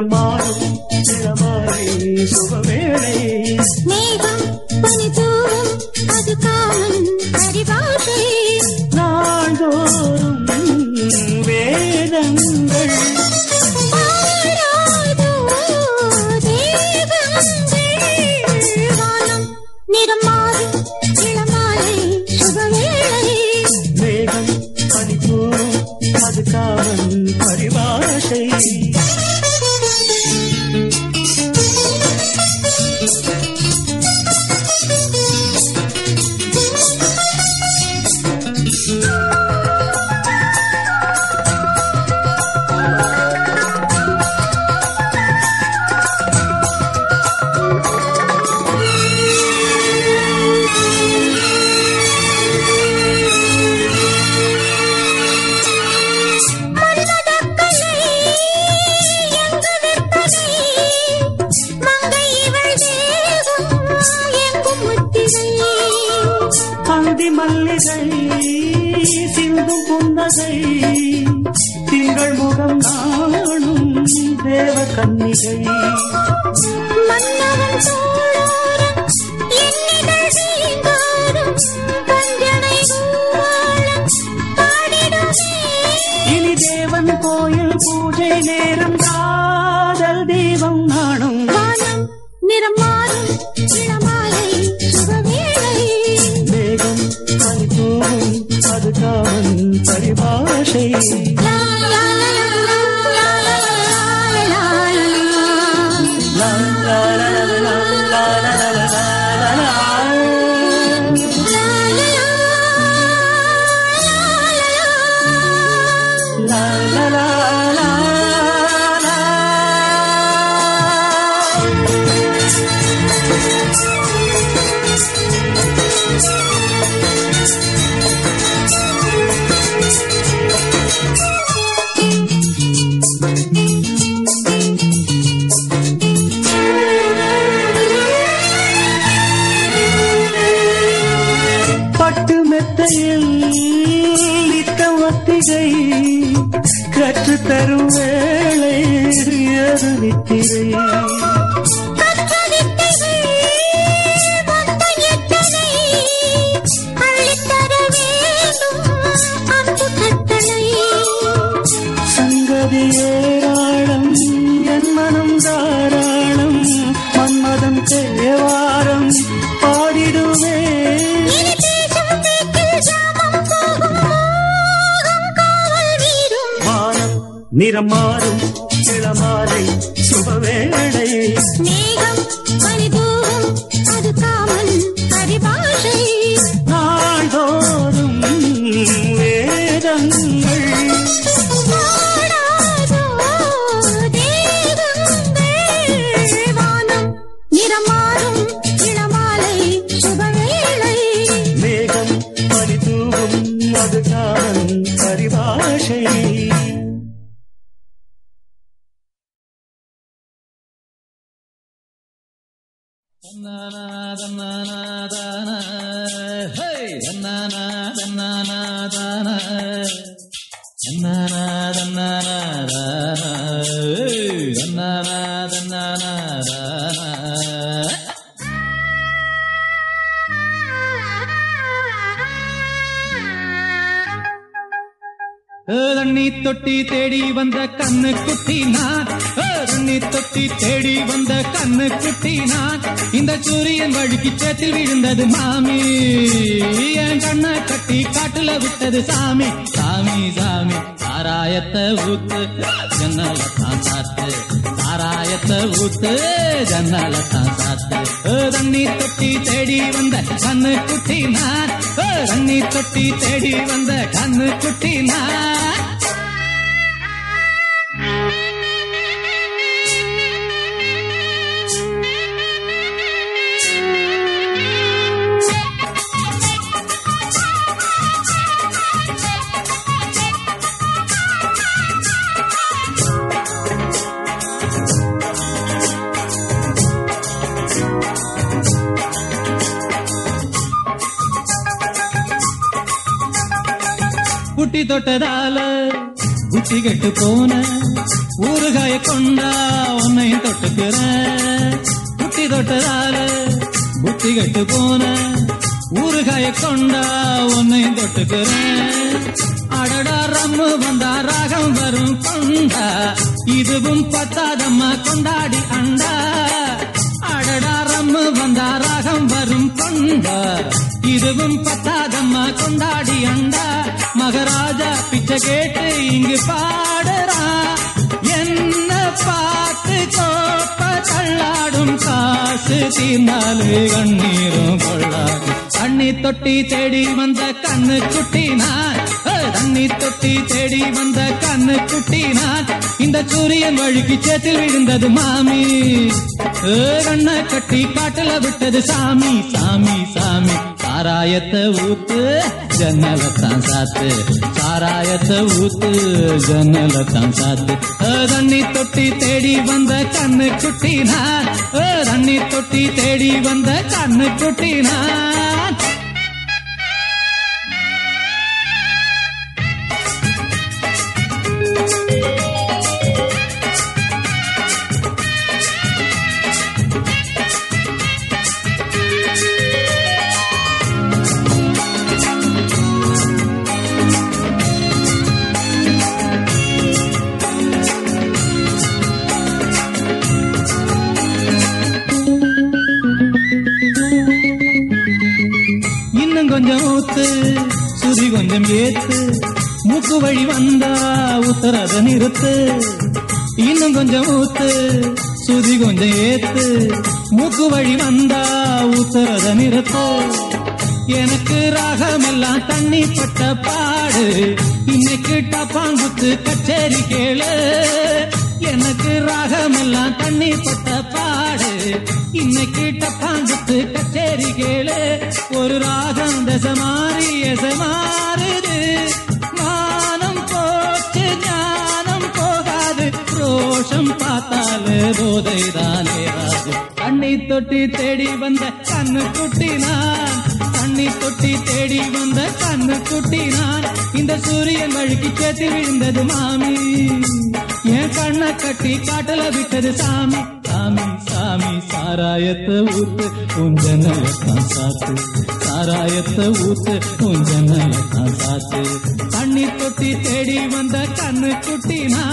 திறமாடும் திறமாறி சுகவேளை மேகம் அது காணும் ஏராளம் என் மனம் தாராளம் மன்மதம் தேவாரம் பாடிடுவே நிறம் மாறும் இளமாலை சுபவேளை. தண்ணி தொட்டி தேடி வந்த கண்ணு குட்டி நான் தண்ணி தொட்டி தேடி வந்த கண்ணு குட்டி நான் இந்த சூரியன் வழுக்கி சேத்தில் விழுந்தது மாமி. என் கண்ணை கட்டி காட்டுல விட்டது சாமி. சாமி சாமி சாராயத்தை ஊத்து ஜன்னல தான் சாத்து. சாராயத்தை ஊத்து ஜன்னல தான் சாத்து. தண்ணி தொட்டி தேடி வந்த கண்ணு குட்டி நான் தண்ணி தொட்டி தேடி வந்த கண்ணு குட்டி நான் குட்டி தொட்டதால குட்டி கெட்டு போன ஊறுகாய கொண்டா உன்னையும் தொட்டுக்கிற. குட்டி தொட்டதால குட்டி கெட்டு போன ஊறுகாய கொண்டா உன்னையும் தொட்டுக்கிறேன் அடடா ரம்மு வந்தா ராகம் வரும் கொண்டா. இதுவும் பத்தாதம்மா கொண்டாடி அண்டா. அடடா ரம்மு வந்தா ராகம் வரும் கொண்டா. இதுவும் பத்தாதம்மா கொண்டாடி அண்டா. மகாராஜா பிச்சை கேட்டு இங்கு பாடுறா. என்ன பார்த்து கோப்ப தள்ளாடும் காசு தீர்ந்தாலே கண்ணீரும் கொள்ளாது தண்ணி தொட்டி தேடி வந்த கண்ணு குட்டி நான் தண்ணி தொட்டி தேடி வந்த கண்ணு குட்டி நான் இந்த சூரியன் வழுக்கி சேத்தில் விழுந்தது மாமி. ஏ, கண்ணை கட்டி காட்டுல விட்டது சாமி சாமி சாமி. சாராயத்தை ஊத்து ஜன்னலத்தான் சாத்து. சாராயத்தை ஊத்து ஜன்னலத்தான் சாத்து. தண்ணி தொட்டி தேடி வந்த கண்ணு குட்டினா தண்ணி தொட்டி தேடி வந்த கண்ணு குட்டினா கொஞ்சம் ஏத்து மூக்கு வழி வந்தா உத்தரத நிறுத்து. இன்னும் கொஞ்சம் ஊத்து சுதி கொஞ்சம் ஏத்து. மூக்கு வழி வந்தா உத்தரத நிறுத்து. எனக்கு ராகமெல்லாம் தண்ணி பட்ட பாடு. இன்னைக்கு டப்பாங்குத்து கச்சேரி கேளு. எனக்கு ராகமெல்லாம் தண்ணி பட்ட பாடு. இன்னைக்கு டப்பாங்குத்து கச்சேரி கேளு. ஒரு ராகம் தசை எசமாறுது. மானம் போச்சு ஞானம் போகாது. ரோஷம் பார்த்தாலே போதை தானே ராது தண்ணி தொட்டி தேடி வந்த கண்ணு குட்டி நான் தண்ணி தொட்டி தேடி வந்த கண்ணு குட்டி நான் இந்த சூரியன் வழுக்கி சேர்த்து விழுந்தது மாமி. என் கண்ண கட்டி காட்டல விட்டது சாமி. சாமி சாமி சாராயத்தை ஊத்து உஞ்சனத்தான் சாத்து. சாராயத்தை ஊத்து உஞ்சனத்தான் சாத்து. தண்ணி தொட்டி தேடி வந்த கண்ணு குட்டினா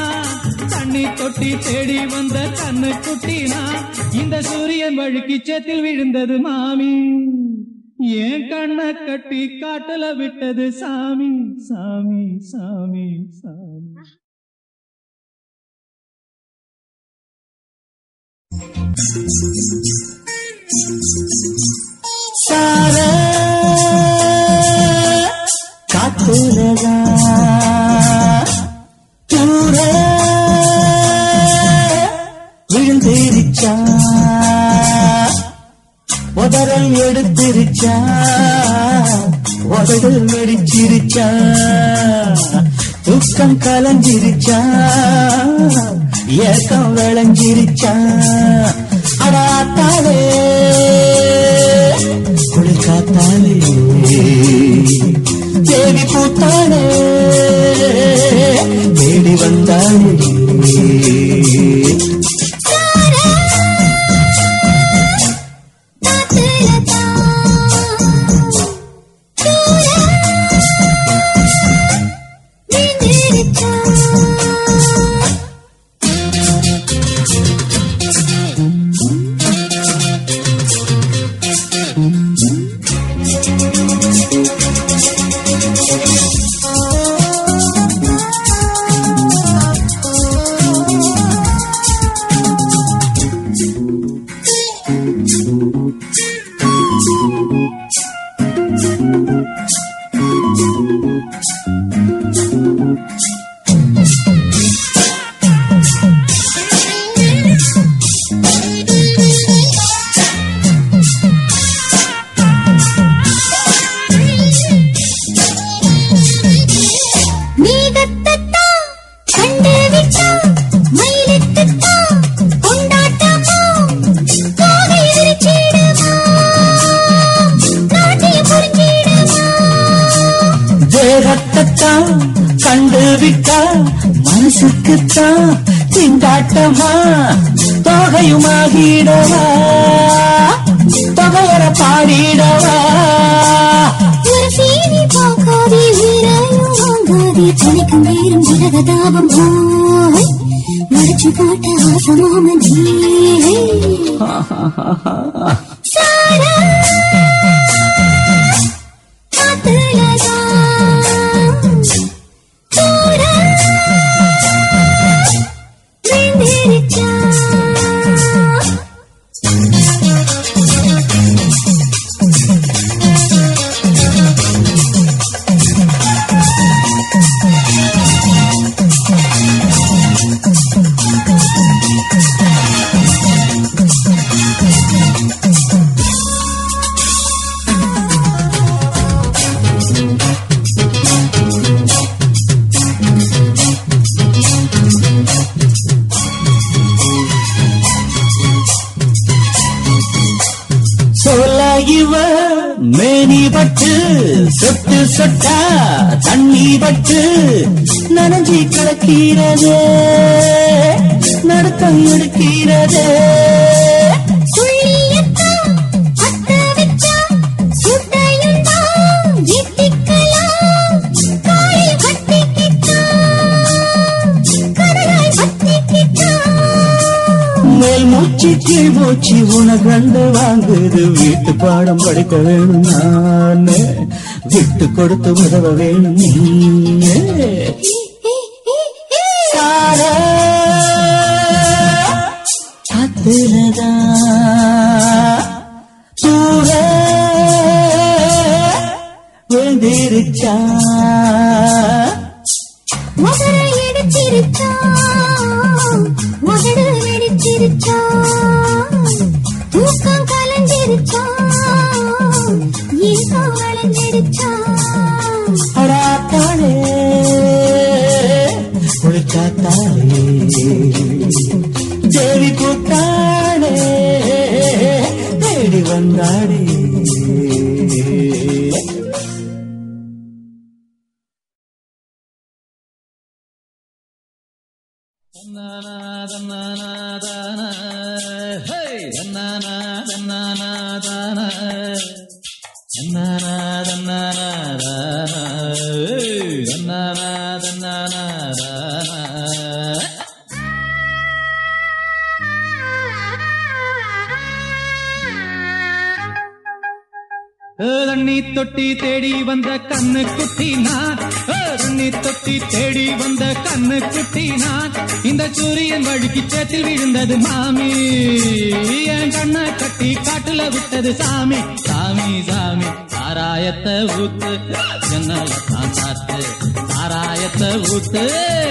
தண்ணி தொட்டி தேடி வந்த கண்ணு குட்டினா இந்த சூரியன் வழுக்கி சேத்தில் விழுந்தது மாமி. என் கண்ண கட்டி காட்டல விட்டது சாமி. சாமி சாமி சாமி. சார காத்துலதா தூர விழுந்திருச்சா உதறல் எடுத்திருச்சா உதடு வெடிச்சிருச்சா தூக்கம் கலஞ்சிருச்சா ஏக்கம் விளைஞ்சிருச்சா அடாத்தாலே குளிர் தேவி பூத்தாளே தேடி வந்தாளே மனசுக்குத்தான் திண்டாட்டமா? தொகையுமாகிடவா? தொகையர பாடிடவா? ஒரு சீனி பார்க்காதே வீராயும் நேரம் ஜனகதாபம் போய் மறைச்சு போட்ட சாரா எத்திக்கலாம் காலில் கட்டிக்கிட்டான் கடலாய் பத்திக்கிட்டான் மேல் மூச்சு கீழ் மூச்சு உனக்கு கண்டு வாங்குது. வீட்டு பாடம் படிக்க வேணும் நானே விட்டு கொடுத்து உதவ வேணும் நீயே சாரா. காத்துலதா சூர விழுந்திருச்சா. முதல chick-chick தண்ணி தொட்டி தேடி வந்த கண்ணு குட்டி நான் தண்ணி தொட்டி தேடி வந்த கண்ணு குட்டி நான் இந்த சூரியன் வழுக்கி சேத்தில் விழுந்தது மாமி. என் கண்ணை கட்டி காட்டுல விட்டது சாமி. சாமி சாமி. சாராயத்தை ஊத்து ஜன்னல தான் சாத்து. சாராயத்தை ஊத்து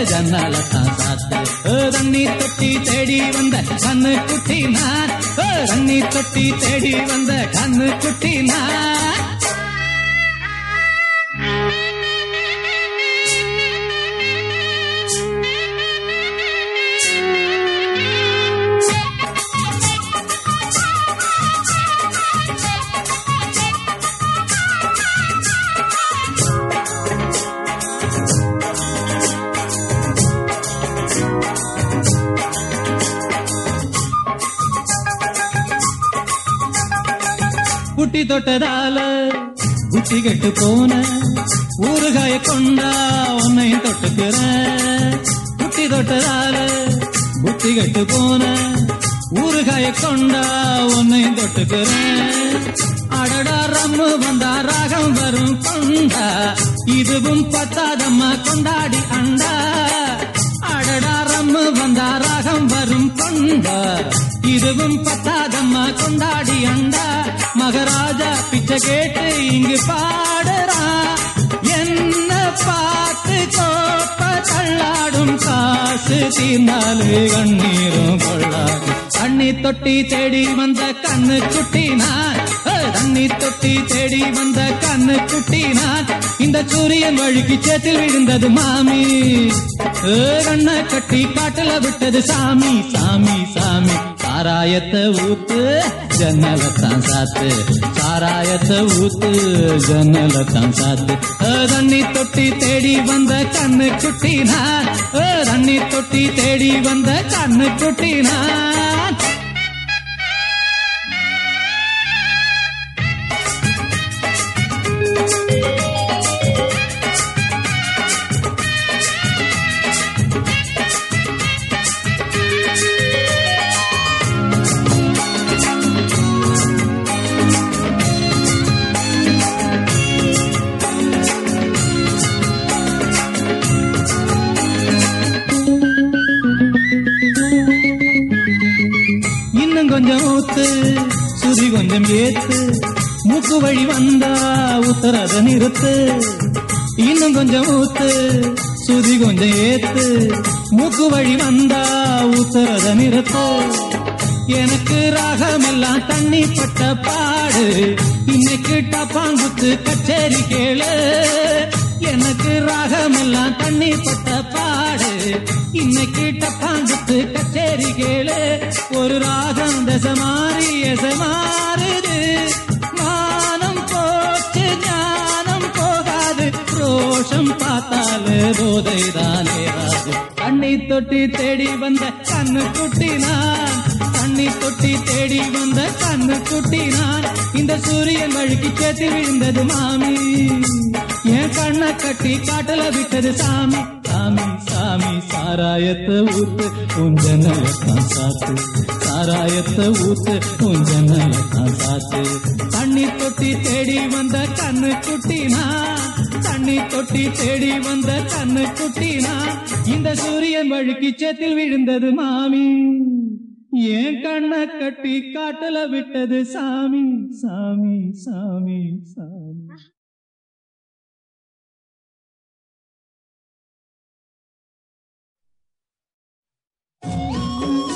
ஜன்னல தான் சாத்து. ஏ, தண்ணி தொட்டி தேடி வந்த கண்ணு குட்டி நான். ஏ, தண்ணி தொட்டி தேடி வந்த கண்ணு குட்டி நான். குட்டி தொட்டதால குட்டி கெட்டு போன ஊறுகாய கொண்டா உன்னையும் தொட்டுக்கிற குட்டி தொட்டதால புத்தி கெட்டு போன ஊறுகாய கொண்டா உன்னையும் தொட்டுக்கிற அடடா ரம்மு வந்தா ராகம் வரும் கொண்டா. இதுவும் பத்தாதம்மா கொண்டாடி அண்டா. அடடா ரம்மு வந்தா ராகம் வரும் கொண்டா இதுவும் பத்தாதம்மா கொண்டாடி அண்டா. மகராஜா பிச்சை கேட்டு இங்கு பாடுறா. என்ன பார்த்துக்கோ தள்ளாடும் காசு தீர்ந்தாலு கண்ணீரும் கொள்ளாது. தண்ணி தொட்டி தேடி வந்த கண்ணு குட்டி நான் தண்ணி தொட்டி தேடி வந்த கண்ணு குட்டி நான் இந்த சூரியன் வழுக்கி சேத்தில் விழுந்தது மாமி. ஏ, கண்ணை கட்டி காட்டுல விட்டது சாமி. சாமி சாமி சாராயத்தை ஊத்து. ஜன்னலத்தான் சாத்து சாராயத்தை ஊத்து ஜன்னலத்தான் சாத்து தண்ணி தொட்டி தேடி வந்த கண்ணு குட்டினா தண்ணி தொட்டி தேடி வந்த கண்ணு குட்டினா. சுதி ஏத்து மூக்கு வழி வந்தா உத்தரத நிறுத்து. இன்னும் கொஞ்சம் ஊத்து சுதி கொஞ்சம் ஏத்து. மூக்கு வழி வந்தா உத்தரத நிறுத்து. எனக்கு ராகமெல்லாம் தண்ணி பட்ட பாடு. இன்னைக்கு டப்பாங்குத்து கச்சேரி கேளு. எனக்கு ராகமெல்லாம் தண்ணி பட்ட பாடு. இன்னைக்கு டப்பாங்குத்து கச்சேரி கேளு. ஒரு ராகம் தசமாரி எசமாரி. ரோஷம் பார்த்தாலே போதை தானே ராது தண்ணி தொட்டி தேடி வந்த கண்ணு குட்டினான். தண்ணி தொட்டி தேடி வந்த கண்ணு குட்டி நான் இந்த சூரியன் வழுக்கி சேர்த்து விழுந்தது மாமி. என் கண்ணை கட்டி காட்டல விட்டது சாமி. சாமி சாமி சாராயத்தை ஊத்து கொஞ்ச நல்லத்தான் சாத்து. சாராயத்தை ஊத்து கொஞ்ச நல்லத்தான் சாத்து. தண்ணி தொட்டி தேடி வந்த கண்ணு குட்டி நான் தண்ணி தொட்டி தேடி வந்த கண்ணு குட்டி நான் இந்த சூரியன் வழுக்கி சேத்தில் விழுந்தது மாமி. ஏன் கண்ணை கட்டி காட்டல விட்டது சாமி சாமி சாமி சாமி. ஒட்டடா